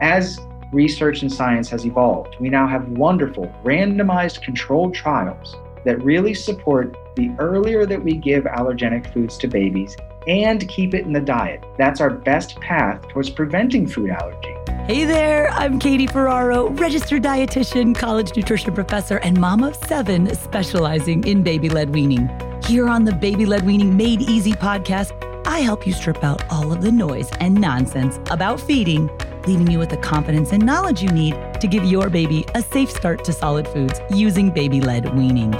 As research and science has evolved, we now have wonderful randomized controlled trials that really support the earlier that we give allergenic foods to babies and keep it in the diet. That's our best path towards preventing food allergy. Hey there, I'm Katie Ferraro, registered dietitian, college nutrition professor, and mom of seven specializing in baby led weaning. Here on the Baby Led Weaning Made Easy podcast, I help you strip out all of the noise and nonsense about feeding leaving you with the confidence and knowledge you need to give your baby a safe start to solid foods using baby led weaning.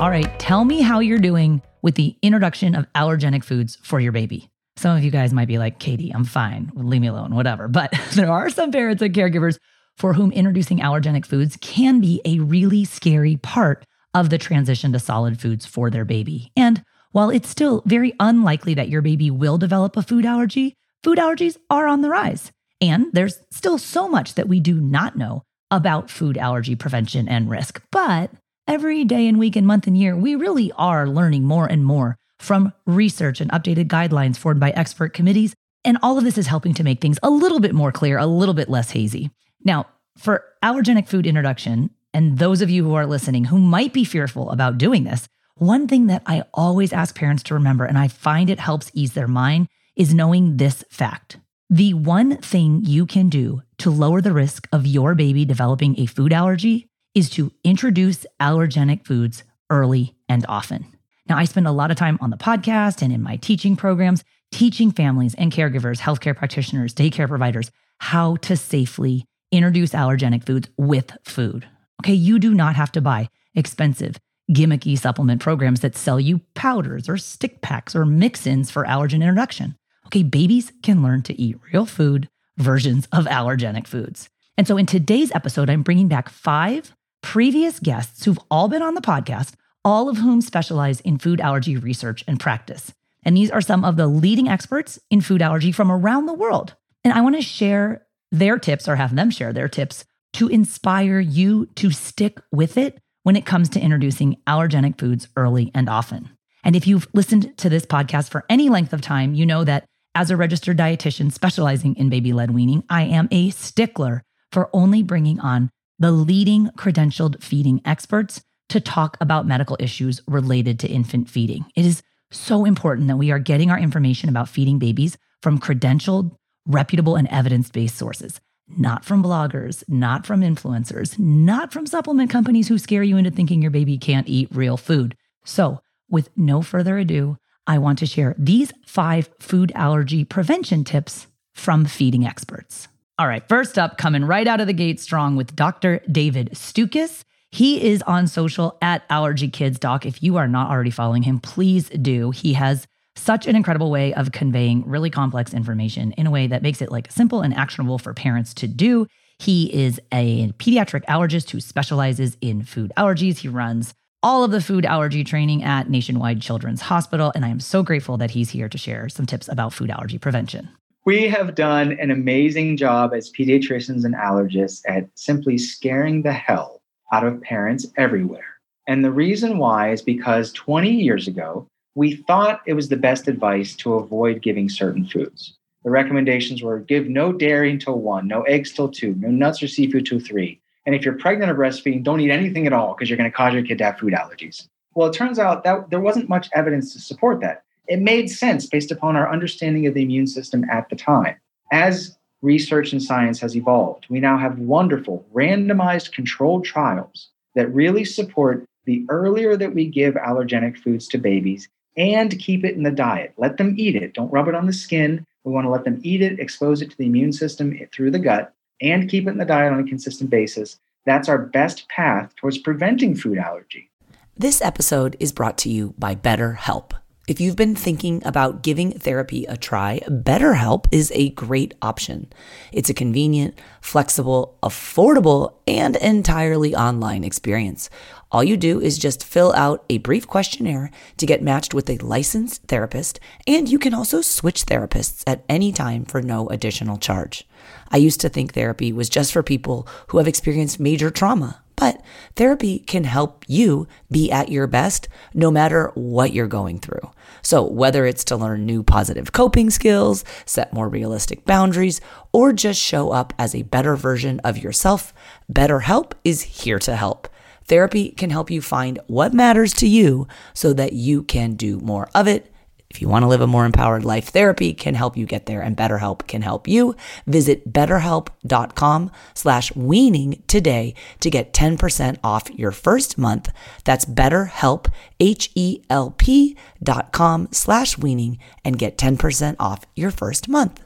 All right, tell me how you're doing with the introduction of allergenic foods for your baby. Some of you guys might be like, Katie, I'm fine. Leave me alone, whatever. But there are some parents and caregivers for whom introducing allergenic foods can be a really scary part of the transition to solid foods for their baby. And while it's still very unlikely that your baby will develop a food allergy, food allergies are on the rise. And there's still so much that we do not know about food allergy prevention and risk. But every day and week and month and year, we really are learning more and more from research and updated guidelines formed by expert committees. And all of this is helping to make things a little bit more clear, a little bit less hazy. Now, for allergenic food introduction, and those of you who are listening who might be fearful about doing this, one thing that I always ask parents to remember, and I find it helps ease their mind, is knowing this fact. The one thing you can do to lower the risk of your baby developing a food allergy is to introduce allergenic foods early and often. Now, I spend a lot of time on the podcast and in my teaching programs teaching families and caregivers, healthcare practitioners, daycare providers how to safely introduce allergenic foods with food. Okay, you do not have to buy expensive gimmicky supplement programs that sell you powders or stick packs or mix ins for allergen introduction. Okay, babies can learn to eat real food versions of allergenic foods. And so in today's episode, I'm bringing back five previous guests who've all been on the podcast, all of whom specialize in food allergy research and practice. And these are some of the leading experts in food allergy from around the world. And I want to share their tips or have them share their tips to inspire you to stick with it when it comes to introducing allergenic foods early and often. And if you've listened to this podcast for any length of time, you know that as a registered dietitian specializing in baby led weaning, I am a stickler for only bringing on the leading credentialed feeding experts to talk about medical issues related to infant feeding. It is so important that we are getting our information about feeding babies from credentialed, reputable, and evidence based sources not from bloggers, not from influencers, not from supplement companies who scare you into thinking your baby can't eat real food. So, with no further ado, I want to share these five food allergy prevention tips from feeding experts. All right, first up, coming right out of the gate strong with Dr. David Stukus. He is on social at Allergy Kids Doc. If you are not already following him, please do. He has such an incredible way of conveying really complex information in a way that makes it like simple and actionable for parents to do. He is a pediatric allergist who specializes in food allergies. He runs all of the food allergy training at Nationwide Children's Hospital. And I am so grateful that he's here to share some tips about food allergy prevention. We have done an amazing job as pediatricians and allergists at simply scaring the hell out of parents everywhere. And the reason why is because 20 years ago, we thought it was the best advice to avoid giving certain foods. The recommendations were give no dairy until one, no eggs till two, no nuts or seafood till three. And if you're pregnant or breastfeeding, don't eat anything at all because you're going to cause your kid to have food allergies. Well, it turns out that there wasn't much evidence to support that. It made sense based upon our understanding of the immune system at the time. As research and science has evolved, we now have wonderful randomized controlled trials that really support the earlier that we give allergenic foods to babies and keep it in the diet. Let them eat it. Don't rub it on the skin. We want to let them eat it, expose it to the immune system eh, through the gut, and keep it in the diet on a consistent basis. That's our best path towards preventing food allergy. This episode is brought to you by BetterHelp. If you've been thinking about giving therapy a try, BetterHelp is a great option. It's a convenient, flexible, affordable, and entirely online experience. All you do is just fill out a brief questionnaire to get matched with a licensed therapist, and you can also switch therapists at any time for no additional charge. I used to think therapy was just for people who have experienced major trauma but therapy can help you be at your best no matter what you're going through. So, whether it's to learn new positive coping skills, set more realistic boundaries, or just show up as a better version of yourself, BetterHelp is here to help. Therapy can help you find what matters to you so that you can do more of it if you want to live a more empowered life, therapy can help you get there and BetterHelp can help you. Visit betterhelp.com slash weaning today to get 10% off your first month. That's betterhelp, H-E-L-P dot com slash weaning and get 10% off your first month.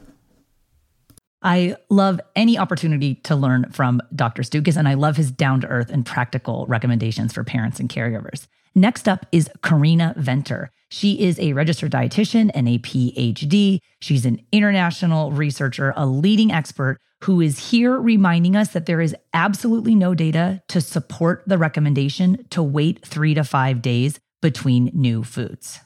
I love any opportunity to learn from Dr. Stukus, and I love his down to earth and practical recommendations for parents and caregivers. Next up is Carina Venter. She is a registered dietitian and a PhD. She's an international researcher, a leading expert who is here reminding us that there is absolutely no data to support the recommendation to wait three to five days between new foods.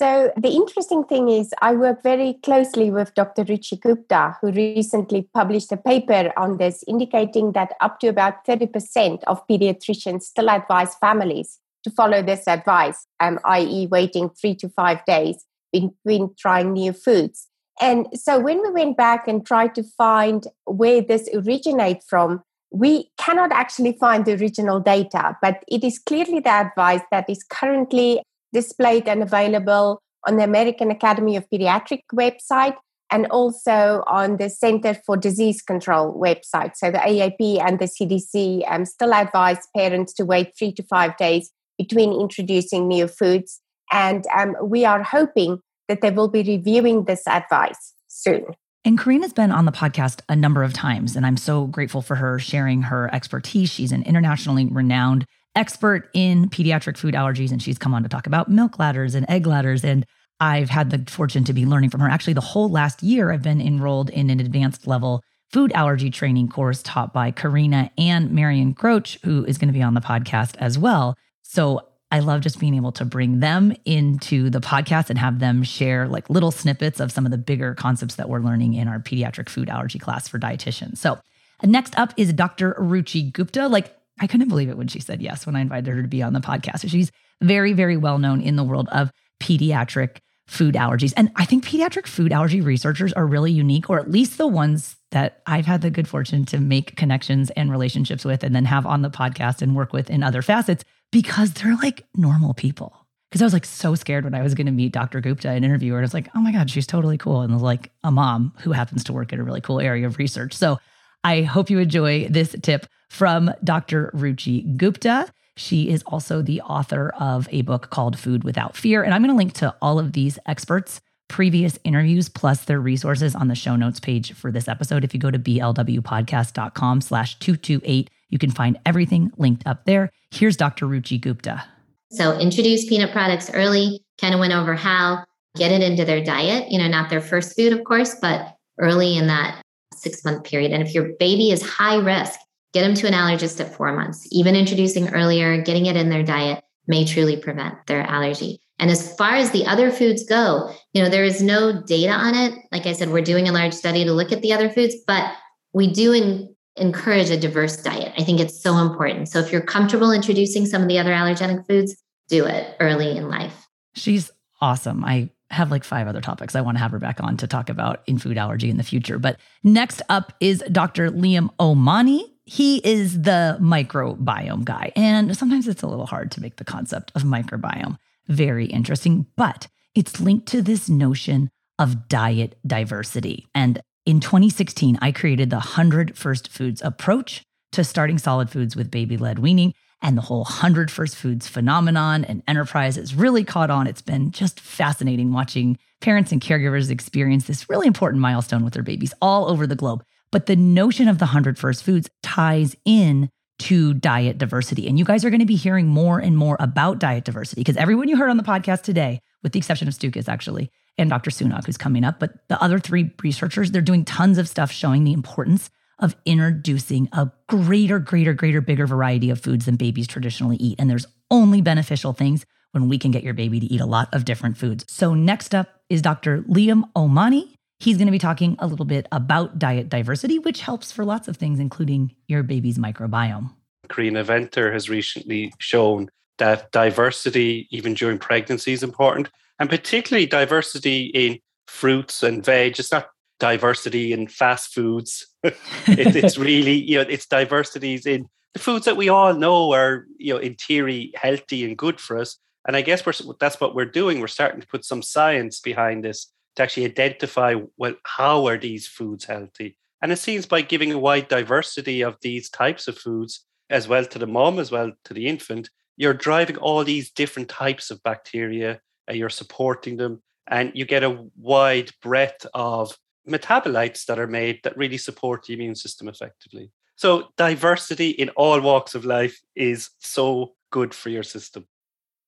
So, the interesting thing is, I work very closely with Dr. Ruchi Gupta, who recently published a paper on this, indicating that up to about 30% of pediatricians still advise families to follow this advice, um, i.e., waiting three to five days between trying new foods. And so when we went back and tried to find where this originates from, we cannot actually find the original data, but it is clearly the advice that is currently displayed and available on the American Academy of Pediatric website and also on the Center for Disease Control website. So the AAP and the CDC um, still advise parents to wait three to five days between introducing new foods. And um, we are hoping that they will be reviewing this advice soon. And Carina's been on the podcast a number of times, and I'm so grateful for her sharing her expertise. She's an internationally renowned expert in pediatric food allergies, and she's come on to talk about milk ladders and egg ladders. And I've had the fortune to be learning from her. Actually, the whole last year, I've been enrolled in an advanced level food allergy training course taught by Carina and Marion Groetch, who is going to be on the podcast as well. So I love just being able to bring them into the podcast and have them share like little snippets of some of the bigger concepts that we're learning in our pediatric food allergy class for dietitians. So next up is Dr. Ruchi Gupta. Like I couldn't believe it when she said yes when I invited her to be on the podcast. She's very, very well known in the world of pediatric food allergies. And I think pediatric food allergy researchers are really unique, or at least the ones that I've had the good fortune to make connections and relationships with and then have on the podcast and work with in other facets because they're like normal people. Because I was like so scared when I was going to meet Dr. Gupta and interview her. And I was like, oh my God, she's totally cool. And like a mom who happens to work in a really cool area of research. So I hope you enjoy this tip from Dr. Ruchi Gupta. She is also the author of a book called Food Without Fear. And I'm going to link to all of these experts' previous interviews plus their resources on the show notes page for this episode. If you go to blwpodcast.com slash 228, you can find everything linked up there. Here's Dr. Ruchi Gupta. So introduce peanut products early, kind of went over how get it into their diet, you know, not their first food, of course, but early in that six month period. And if your baby is high risk, get them to an allergist at four months. Even introducing earlier, getting it in their diet may truly prevent their allergy. And as far as the other foods go, you know, there is no data on it. Like I said, we're doing a large study to look at the other foods, but we do in, encourage a diverse diet. I think it's so important. So if you're comfortable introducing some of the other allergenic foods, do it early in life. She's awesome. I have like five other topics I want to have her back on to talk about in food allergy in the future. But next up is Dr. Liam O'Mahony. He is the microbiome guy. And sometimes it's a little hard to make the concept of microbiome very interesting. But it's linked to this notion of diet diversity. And in 2016, I created the 100 First Foods approach to starting solid foods with baby led weaning. And the whole 100 First Foods phenomenon and enterprise has really caught on. It's been just fascinating watching parents and caregivers experience this really important milestone with their babies all over the globe. But the notion of the 100 First Foods ties in to diet diversity. And you guys are going to be hearing more and more about diet diversity because everyone you heard on the podcast today, with the exception of Stukus actually, and Dr. Sunog, who's coming up, but the other three researchers, they're doing tons of stuff showing the importance of introducing a greater, greater, greater, bigger variety of foods than babies traditionally eat. And there's only beneficial things when we can get your baby to eat a lot of different foods. So, next up is Dr. Liam O'Mahony. He's going to be talking a little bit about diet diversity, which helps for lots of things, including your baby's microbiome. Carina Venter has recently shown that diversity, even during pregnancy, is important, and particularly diversity in fruits and veg. It's not diversity in fast foods. it, it's really, you know, it's diversities in the foods that we all know are, you know, in theory healthy and good for us. And I guess we're that's what we're doing. We're starting to put some science behind this to actually identify well how are these foods healthy. And it seems by giving a wide diversity of these types of foods, as well to the mom, as well to the infant, you're driving all these different types of bacteria. and you're supporting them, and you get a wide breadth of metabolites that are made that really support the immune system effectively. So, diversity in all walks of life is so good for your system.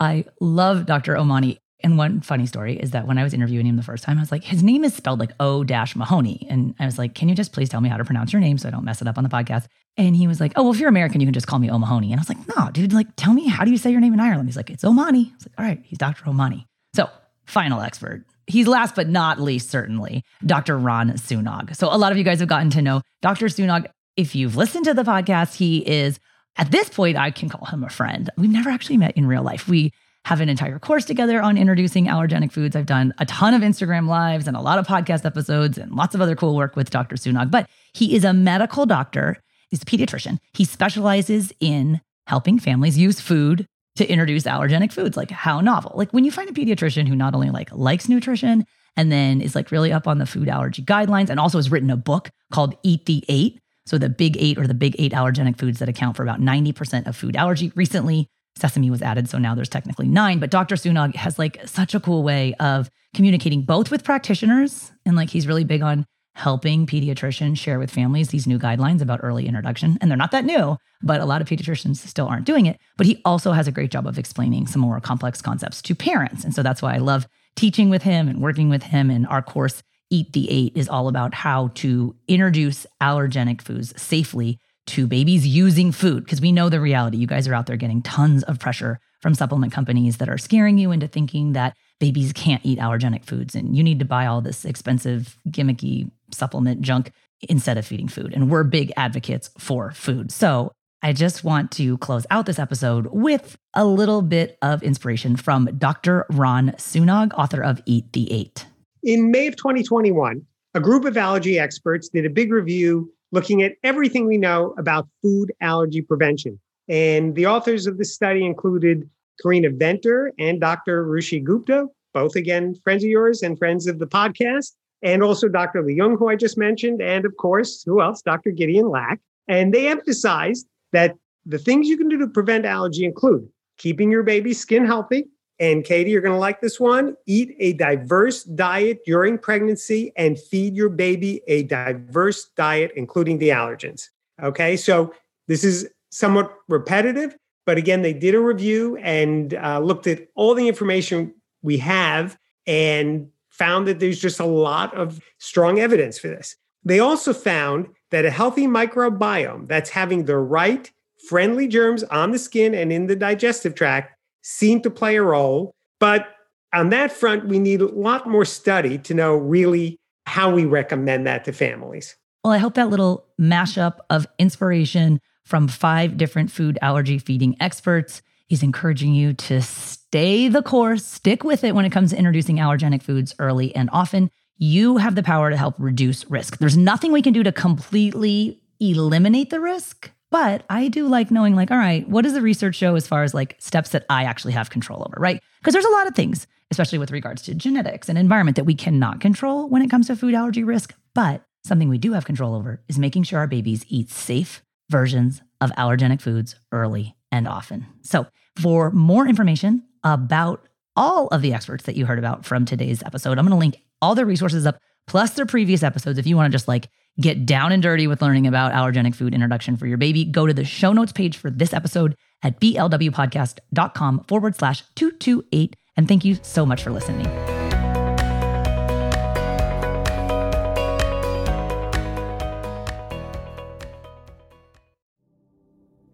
I love Dr. O'Mahony. And one funny story is that when I was interviewing him the first time, I was like, his name is spelled like O dash Mahoney. And I was like, can you just please tell me how to pronounce your name so I don't mess it up on the podcast? And he was like, oh, well, if you're American, you can just call me O'Mahony. And I was like, no, dude, like, tell me, how do you say your name in Ireland? He's like, it's Omani. I was like, all right, he's Dr. Omani. So, final expert. He's last but not least, certainly, Dr. Ron Sunog. So, a lot of you guys have gotten to know Dr. Sunog. If you've listened to the podcast, he is at this point, I can call him a friend. We've never actually met in real life. We have an entire course together on introducing allergenic foods. I've done a ton of Instagram lives and a lot of podcast episodes and lots of other cool work with Dr. Sunog. But he is a medical doctor, he's a pediatrician. He specializes in helping families use food to introduce allergenic foods. Like how novel. Like when you find a pediatrician who not only like likes nutrition and then is like really up on the food allergy guidelines and also has written a book called Eat the Eight. So the big eight or the big eight allergenic foods that account for about 90% of food allergy. Recently, sesame was added, so now there's technically nine. But Dr. Sunog has like such a cool way of communicating both with practitioners and like he's really big on helping pediatricians share with families these new guidelines about early introduction. And they're not that new, but a lot of pediatricians still aren't doing it. But he also has a great job of explaining some more complex concepts to parents. And so that's why I love teaching with him and working with him. And our course, Eat the Eight, is all about how to introduce allergenic foods safely to babies using food because we know the reality. You guys are out there getting tons of pressure from supplement companies that are scaring you into thinking that babies can't eat allergenic foods and you need to buy all this expensive, gimmicky supplement junk instead of feeding food. And we're big advocates for food. So I just want to close out this episode with a little bit of inspiration from Dr. Ron Sunog, author of Eat the Eight. In May of 2021, a group of allergy experts did a big review looking at everything we know about food allergy prevention. And the authors of this study included Carina Venter and Dr. Ruchi Gupta, both again friends of yours and friends of the podcast, and also Dr. Leung, who I just mentioned, and of course, who else? Dr. Gideon Lack. And they emphasized that the things you can do to prevent allergy include keeping your baby's skin healthy, and Katie, you're going to like this one. Eat a diverse diet during pregnancy and feed your baby a diverse diet, including the allergens. Okay, so this is somewhat repetitive, but again, they did a review and uh, looked at all the information we have and found that there's just a lot of strong evidence for this. They also found that a healthy microbiome that's having the right friendly germs on the skin and in the digestive tract seem to play a role. But on that front, we need a lot more study to know really how we recommend that to families. Well, I hope that little mashup of inspiration from five different food allergy feeding experts is encouraging you to stay the course, stick with it when it comes to introducing allergenic foods early and often. You have the power to help reduce risk. There's nothing we can do to completely eliminate the risk, but I do like knowing, like, all right, what does the research show as far as like steps that I actually have control over, right? Because there's a lot of things, especially with regards to genetics and environment, that we cannot control when it comes to food allergy risk. But something we do have control over is making sure our babies eat safe versions of allergenic foods early and often. So, for more information about all of the experts that you heard about from today's episode, I'm going to link all their resources up plus their previous episodes if you want to just like get down and dirty with learning about allergenic food introduction for your baby, go to the show notes page for this episode at blwpodcast.com forward slash 228. And thank you so much for listening.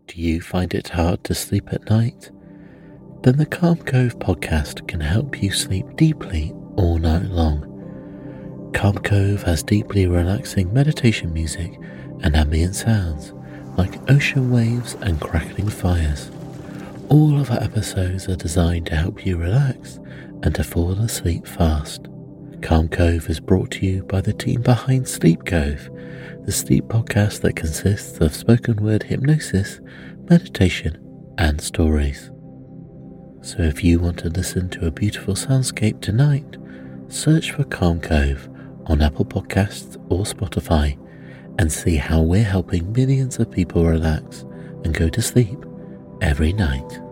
Do you find it hard to sleep at night? Then the Calm Cove podcast can help you sleep deeply all night long. Calm Cove has deeply relaxing meditation music and ambient sounds like ocean waves and crackling fires. All of our episodes are designed to help you relax and to fall asleep fast. Calm Cove is brought to you by the team behind Sleep Cove, the sleep podcast that consists of spoken word hypnosis, meditation, and stories. So if you want to listen to a beautiful soundscape tonight, search for Calm Cove on Apple Podcasts or Spotify and see how we're helping millions of people relax and go to sleep every night.